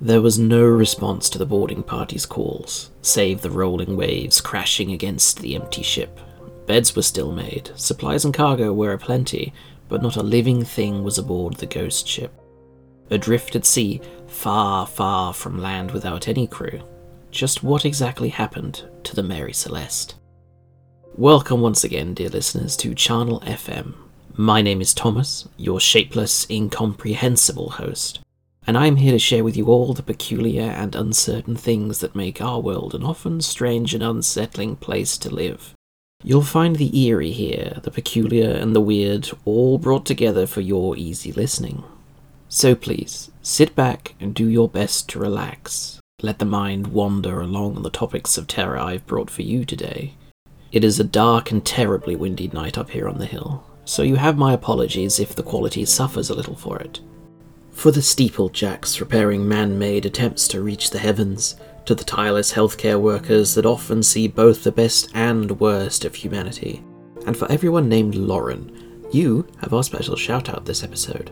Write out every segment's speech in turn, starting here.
There was no response to the boarding party's calls, save the rolling waves crashing against the empty ship. Beds were still made, supplies and cargo were aplenty, but not a living thing was aboard the ghost ship. Adrift at sea, far, far from land without any crew. Just what exactly happened to the Mary Celeste? Welcome once again, dear listeners, to Charnel FM. My name is Thomas, your shapeless, incomprehensible host and I am here to share with you all the peculiar and uncertain things that make our world an often strange and unsettling place to live. You'll find the eerie here, the peculiar and the weird, all brought together for your easy listening. So please, sit back and do your best to relax. Let the mind wander along on the topics of terror I've brought for you today. It is a dark and terribly windy night up here on the hill, so you have my apologies if the quality suffers a little for it. For the steeplejacks repairing man made attempts to reach the heavens, to the tireless healthcare workers that often see both the best and worst of humanity, and for everyone named Lauren, you have our special shout out this episode.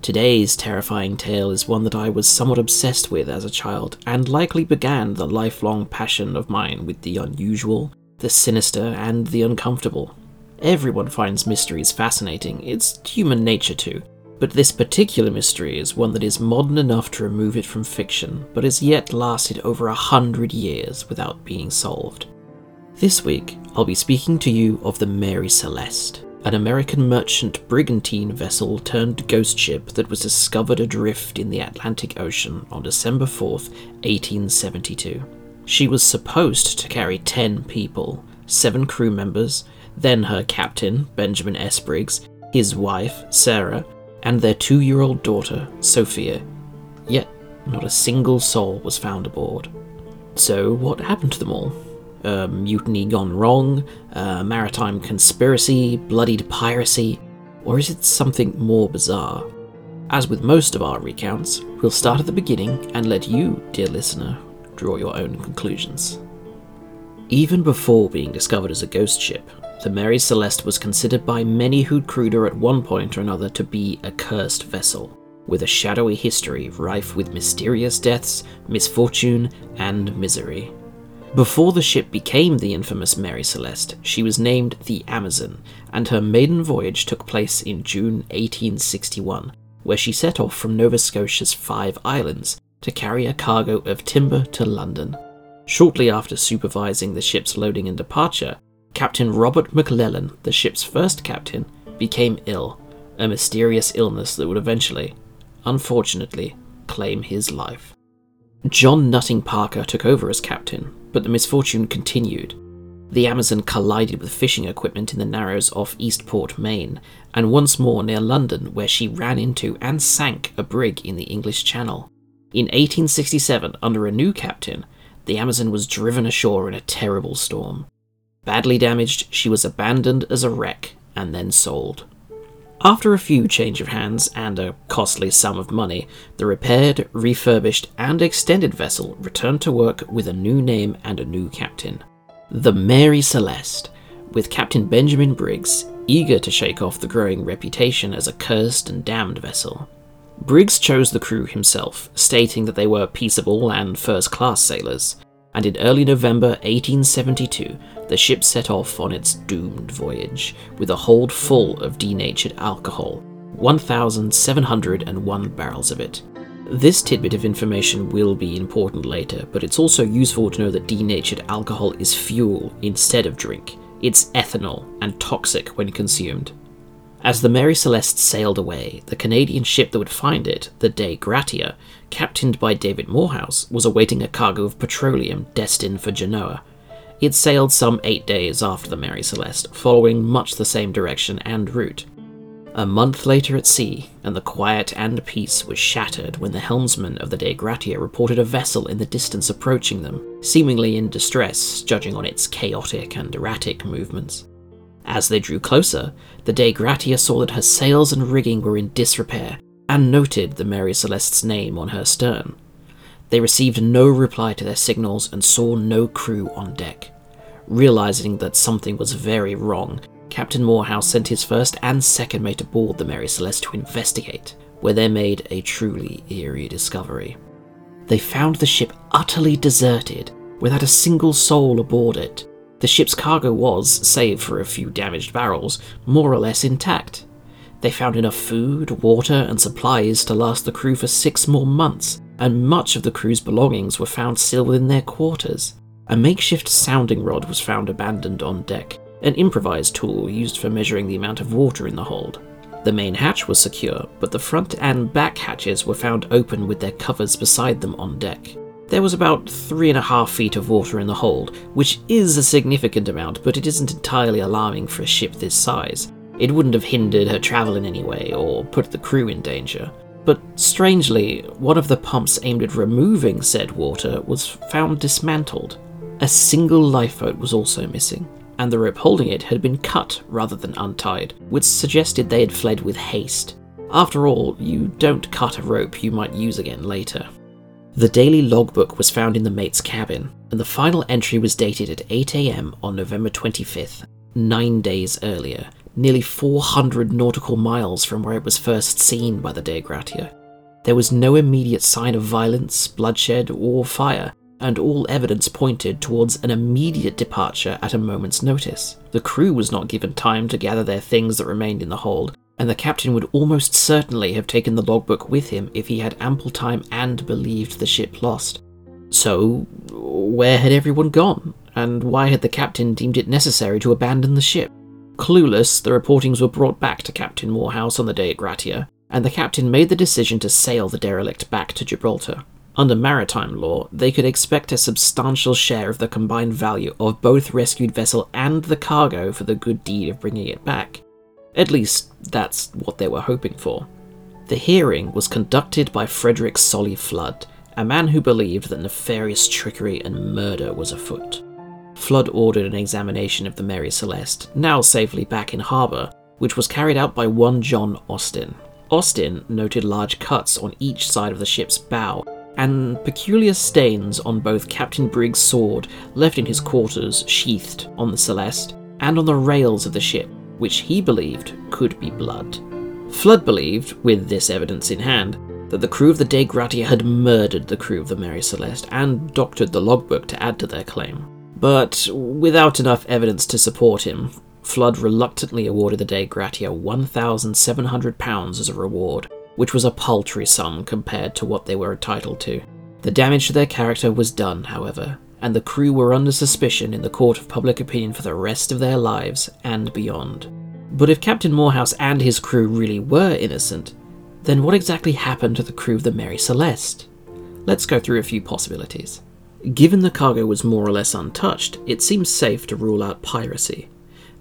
Today's terrifying tale is one that I was somewhat obsessed with as a child, and likely began the lifelong passion of mine with the unusual, the sinister, and the uncomfortable. Everyone finds mysteries fascinating, it's human nature to, but this particular mystery is one that is modern enough to remove it from fiction, but has yet lasted over a hundred years without being solved. This week, I'll be speaking to you of the Mary Celeste, an American merchant brigantine vessel turned ghost ship that was discovered adrift in the Atlantic Ocean on December 4th, 1872. She was supposed to carry 10 people, 7 crew members, then her captain, Benjamin S. Briggs, his wife, Sarah, and their two year old daughter, Sophia, yet not a single soul was found aboard. So, what happened to them all? A mutiny gone wrong? A maritime conspiracy? Bloodied piracy? Or is it something more bizarre? As with most of our recounts, we'll start at the beginning and let you, dear listener, draw your own conclusions. Even before being discovered as a ghost ship, the Mary Celeste was considered by many who'd crewed her at one point or another to be a cursed vessel, with a shadowy history rife with mysterious deaths, misfortune, and misery. Before the ship became the infamous Mary Celeste, she was named the Amazon, and her maiden voyage took place in June 1861, where she set off from Nova Scotia's Five Islands to carry a cargo of timber to London. Shortly after supervising the ship's loading and departure, Captain Robert McLellan, the ship's first captain, became ill, a mysterious illness that would eventually, unfortunately, claim his life. John Nutting Parker took over as captain, but the misfortune continued. The Amazon collided with fishing equipment in the Narrows off Eastport, Maine, and once more near London, where she ran into and sank a brig in the English Channel. In 1867, under a new captain, the Amazon was driven ashore in a terrible storm. Badly damaged, she was abandoned as a wreck and then sold. After a few change of hands and a costly sum of money, the repaired, refurbished, and extended vessel returned to work with a new name and a new captain. The Mary Celeste, with Captain Benjamin Briggs, eager to shake off the growing reputation as a cursed and damned vessel. Briggs chose the crew himself, stating that they were peaceable and first class sailors, and in early November 1872, the ship set off on its doomed voyage with a hold full of denatured alcohol, 1,701 barrels of it. This tidbit of information will be important later, but it's also useful to know that denatured alcohol is fuel instead of drink. It's ethanol and toxic when consumed. As the Mary Celeste sailed away, the Canadian ship that would find it, the Dei Gratia, captained by David Morehouse, was awaiting a cargo of petroleum destined for Genoa. It sailed some eight days after the Mary Celeste, following much the same direction and route. A month later at sea, and the quiet and peace was shattered when the helmsman of the Dei Gratia reported a vessel in the distance approaching them, seemingly in distress, judging on its chaotic and erratic movements. As they drew closer, the Dei Gratia saw that her sails and rigging were in disrepair, and noted the Mary Celeste's name on her stern. They received no reply to their signals and saw no crew on deck. Realizing that something was very wrong, Captain Morehouse sent his first and second mate aboard the Mary Celeste to investigate, where they made a truly eerie discovery. they found the ship utterly deserted, without a single soul aboard it. The ship's cargo was, save for a few damaged barrels, more or less intact. They found enough food, water, and supplies to last the crew for six more months, and much of the crew's belongings were found still within their quarters. A makeshift sounding rod was found abandoned on deck, an improvised tool used for measuring the amount of water in the hold. The main hatch was secure, but the front and back hatches were found open with their covers beside them on deck. There was about three and a half feet of water in the hold, which is a significant amount, but it isn't entirely alarming for a ship this size. It wouldn't have hindered her travel in any way or put the crew in danger. But strangely, one of the pumps aimed at removing said water was found dismantled. A single lifeboat was also missing, and the rope holding it had been cut rather than untied, which suggested they had fled with haste. After all, you don't cut a rope you might use again later. The daily logbook was found in the mate's cabin, and the final entry was dated at 8am on November 25th, nine days earlier, nearly 400 nautical miles from where it was first seen by the Dei Gratia. There was no immediate sign of violence, bloodshed, or fire, and all evidence pointed towards an immediate departure at a moment's notice. The crew was not given time to gather their things that remained in the hold, and the captain would almost certainly have taken the logbook with him if he had ample time and believed the ship lost. So, where had everyone gone, and why had the captain deemed it necessary to abandon the ship? Clueless, the reportings were brought back to Captain Morehouse on the Dei Gratia, and the captain made the decision to sail the derelict back to Gibraltar. Under maritime law, they could expect a substantial share of the combined value of both rescued vessel and the cargo for the good deed of bringing it back. At least, that's what they were hoping for. The hearing was conducted by Frederick Solly Flood, a man who believed that nefarious trickery and murder was afoot. Flood ordered an examination of the Mary Celeste, now safely back in harbour, which was carried out by one John Austin. Austin noted large cuts on each side of the ship's bow and peculiar stains on both Captain Briggs' sword left in his quarters sheathed on the Celeste and on the rails of the ship, which he believed could be blood. Flood believed, with this evidence in hand, that the crew of the Dei Gratia had murdered the crew of the Mary Celeste and doctored the logbook to add to their claim. But without enough evidence to support him, Flood reluctantly awarded the Dei Gratia £1,700 as a reward, which was a paltry sum compared to what they were entitled to. The damage to their character was done, however, and the crew were under suspicion in the court of public opinion for the rest of their lives and beyond. But if Captain Morehouse and his crew really were innocent, then what exactly happened to the crew of the Mary Celeste? Let's go through a few possibilities. Given the cargo was more or less untouched, it seems safe to rule out piracy.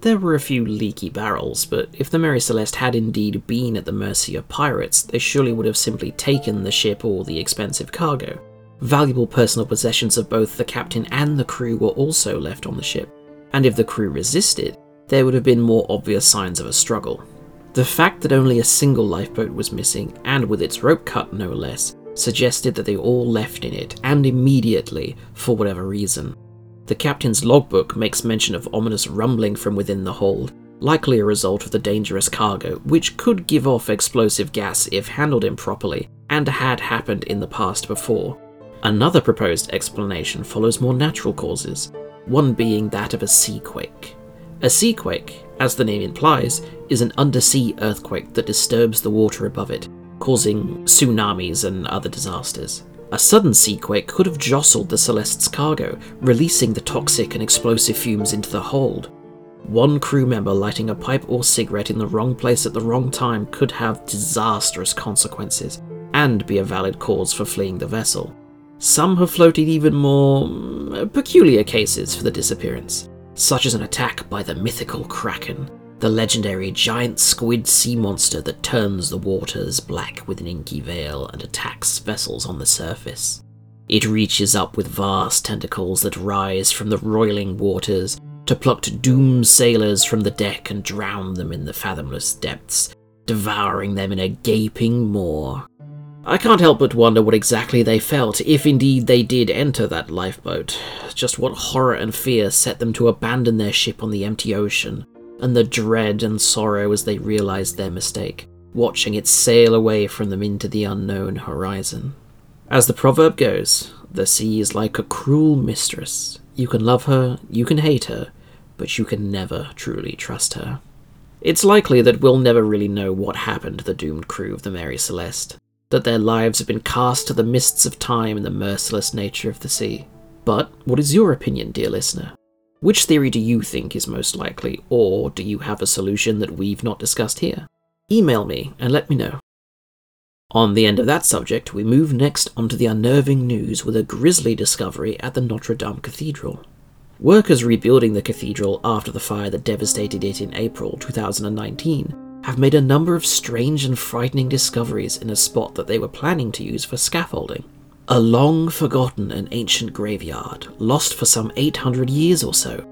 There were a few leaky barrels, but if the Mary Celeste had indeed been at the mercy of pirates, they surely would have simply taken the ship or the expensive cargo. Valuable personal possessions of both the captain and the crew were also left on the ship, and if the crew resisted, there would have been more obvious signs of a struggle. The fact that only a single lifeboat was missing, and with its rope cut no less, suggested that they all left in it, and immediately, for whatever reason. The captain's logbook makes mention of ominous rumbling from within the hold, likely a result of the dangerous cargo, which could give off explosive gas if handled improperly, and had happened in the past before. Another proposed explanation follows more natural causes, one being that of a seaquake. A seaquake, as the name implies, is an undersea earthquake that disturbs the water above it, causing tsunamis and other disasters. A sudden seaquake could have jostled the Celeste's cargo, releasing the toxic and explosive fumes into the hold. One crew member lighting a pipe or cigarette in the wrong place at the wrong time could have disastrous consequences and be a valid cause for fleeing the vessel. Some have floated even more mm, peculiar cases for the disappearance, such as an attack by the mythical Kraken, the legendary giant squid sea monster that turns the waters black with an inky veil and attacks vessels on the surface. It reaches up with vast tentacles that rise from the roiling waters to pluck doomed sailors from the deck and drown them in the fathomless depths, devouring them in a gaping maw. I can't help but wonder what exactly they felt, if indeed they did enter that lifeboat. Just what horror and fear set them to abandon their ship on the empty ocean, and the dread and sorrow as they realized their mistake, watching it sail away from them into the unknown horizon. As the proverb goes, the sea is like a cruel mistress. You can love her, you can hate her, but you can never truly trust her. It's likely that we'll never really know what happened to the doomed crew of the Mary Celeste, that their lives have been cast to the mists of time in the merciless nature of the sea. But what is your opinion, dear listener? Which theory do you think is most likely, or do you have a solution that we've not discussed here? Email me and let me know. On the end of that subject, we move next onto the unnerving news with a grisly discovery at the Notre Dame Cathedral. Workers rebuilding the cathedral after the fire that devastated it in April 2019 have made a number of strange and frightening discoveries in a spot that they were planning to use for scaffolding. A long forgotten and ancient graveyard, lost for some 800 years or so.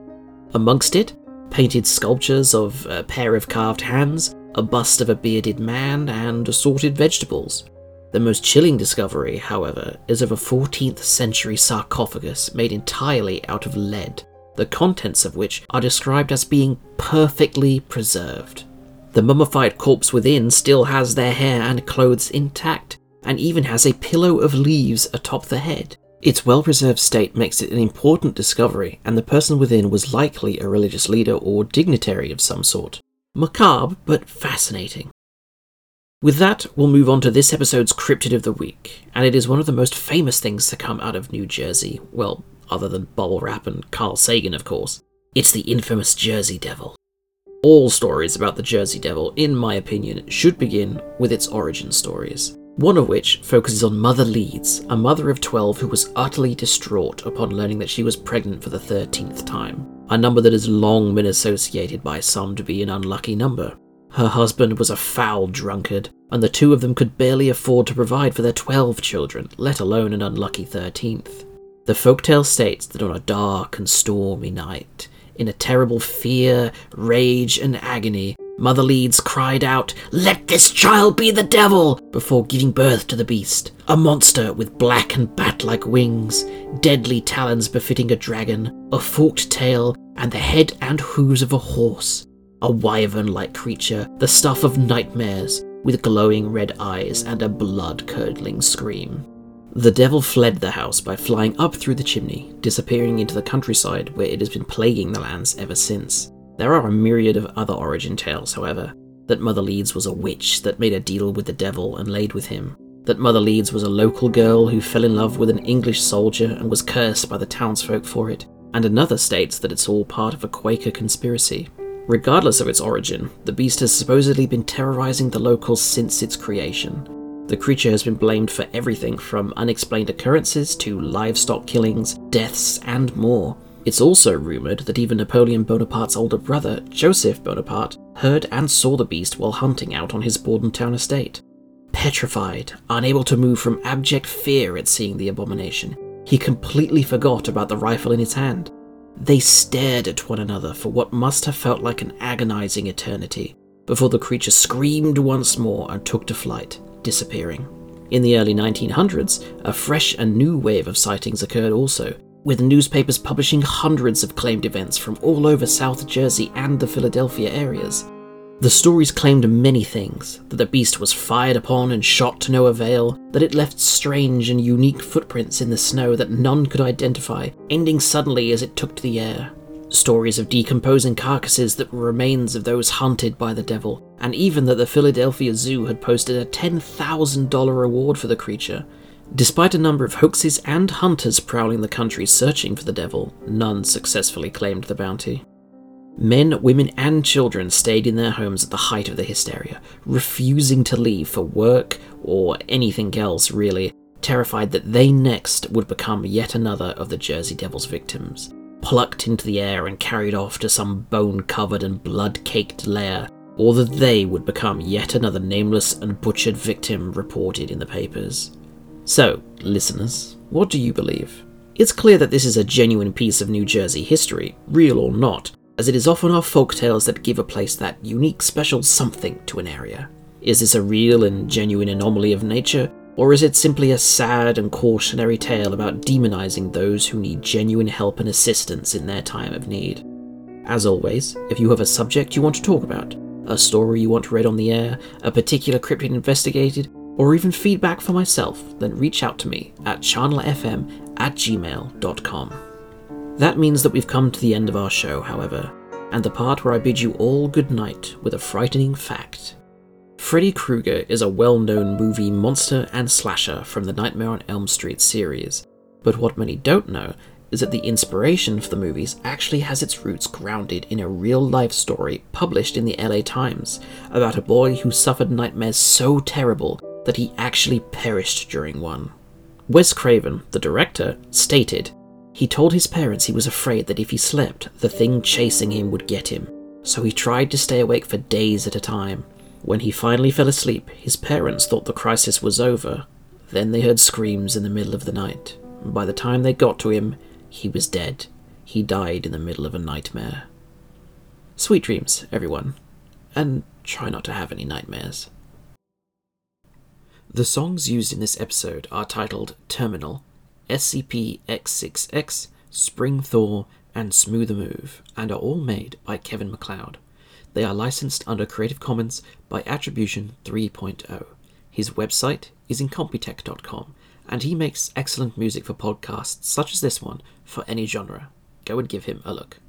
Amongst it, painted sculptures of a pair of carved hands, a bust of a bearded man, and assorted vegetables. The most chilling discovery, however, is of a 14th century sarcophagus made entirely out of lead, the contents of which are described as being perfectly preserved. The mummified corpse within still has their hair and clothes intact, and even has a pillow of leaves atop the head. Its well preserved state makes it an important discovery, and the person within was likely a religious leader or dignitary of some sort. Macabre, but fascinating. With that, we'll move on to this episode's Cryptid of the Week, and it is one of the most famous things to come out of New Jersey. Well, other than bubble wrap and Carl Sagan, of course. It's the infamous Jersey Devil. All stories about the Jersey Devil, in my opinion, should begin with its origin stories. One of which focuses on Mother Leeds, a mother of 12 who was utterly distraught upon learning that she was pregnant for the 13th time, a number that has long been associated by some to be an unlucky number. Her husband was a foul drunkard, and the two of them could barely afford to provide for their 12 children, let alone an unlucky 13th. The folktale states that on a dark and stormy night, in a terrible fear, rage, and agony, Mother Leeds cried out, Let this child be the devil! before giving birth to the beast, a monster with black and bat like wings, deadly talons befitting a dragon, a forked tail, and the head and hooves of a horse a wyvern like creature, the stuff of nightmares, with glowing red eyes and a blood curdling scream. The devil fled the house by flying up through the chimney, disappearing into the countryside where it has been plaguing the lands ever since. There are a myriad of other origin tales, however. That Mother Leeds was a witch that made a deal with the devil and laid with him. That Mother Leeds was a local girl who fell in love with an English soldier and was cursed by the townsfolk for it. And another states that it's all part of a Quaker conspiracy. Regardless of its origin, the beast has supposedly been terrorizing the locals since its creation. The creature has been blamed for everything from unexplained occurrences to livestock killings, deaths, and more. It's also rumoured that even Napoleon Bonaparte's older brother, Joseph Bonaparte, heard and saw the beast while hunting out on his Bordentown estate. Petrified, unable to move from abject fear at seeing the abomination, he completely forgot about the rifle in his hand they stared at one another for what must have felt like an agonizing eternity before the creature screamed once more and took to flight, disappearing. In the early 1900s, a fresh and new wave of sightings occurred also, with newspapers publishing hundreds of claimed events from all over South Jersey and the Philadelphia areas. The stories claimed many things that the beast was fired upon and shot to no avail, that it left strange and unique footprints in the snow that none could identify, ending suddenly as it took to the air. Stories of decomposing carcasses that were remains of those hunted by the devil, and even that the Philadelphia Zoo had posted a $10,000 reward for the creature. Despite a number of hoaxes and hunters prowling the country searching for the devil, none successfully claimed the bounty. Men, women, and children stayed in their homes at the height of the hysteria, refusing to leave for work or anything else, really, terrified that they next would become yet another of the Jersey Devil's victims, plucked into the air and carried off to some bone covered and blood caked lair, or that they would become yet another nameless and butchered victim reported in the papers. So, listeners, what do you believe? It's clear that this is a genuine piece of New Jersey history, real or not, as it is often our folk tales that give a place that unique special something to an area. Is this a real and genuine anomaly of nature, or is it simply a sad and cautionary tale about demonizing those who need genuine help and assistance in their time of need? As always, if you have a subject you want to talk about, a story you want read on the air, a particular cryptid investigated, or even feedback for myself, then reach out to me at charnelfm at gmail.com. That means that we've come to the end of our show, however, and the part where I bid you all good night with a frightening fact. Freddy Krueger is a well known movie monster and slasher from the Nightmare on Elm Street series, but what many don't know is that the inspiration for the movies actually has its roots grounded in a real life story published in the LA Times about a boy who suffered nightmares so terrible that he actually perished during one. Wes Craven, the director, stated he told his parents he was afraid that if he slept, the thing chasing him would get him, so he tried to stay awake for days at a time. When he finally fell asleep, his parents thought the crisis was over. Then they heard screams in the middle of the night. By the time they got to him, he was dead. He died in the middle of a nightmare. Sweet dreams, everyone, and try not to have any nightmares. The songs used in this episode are titled Terminal, SCP X6X, Spring Thaw, and Smoother Move, and are all made by Kevin MacLeod. They are licensed under Creative Commons by Attribution 3.0. His website is incompetech.com, and he makes excellent music for podcasts such as this one for any genre. Go and give him a look.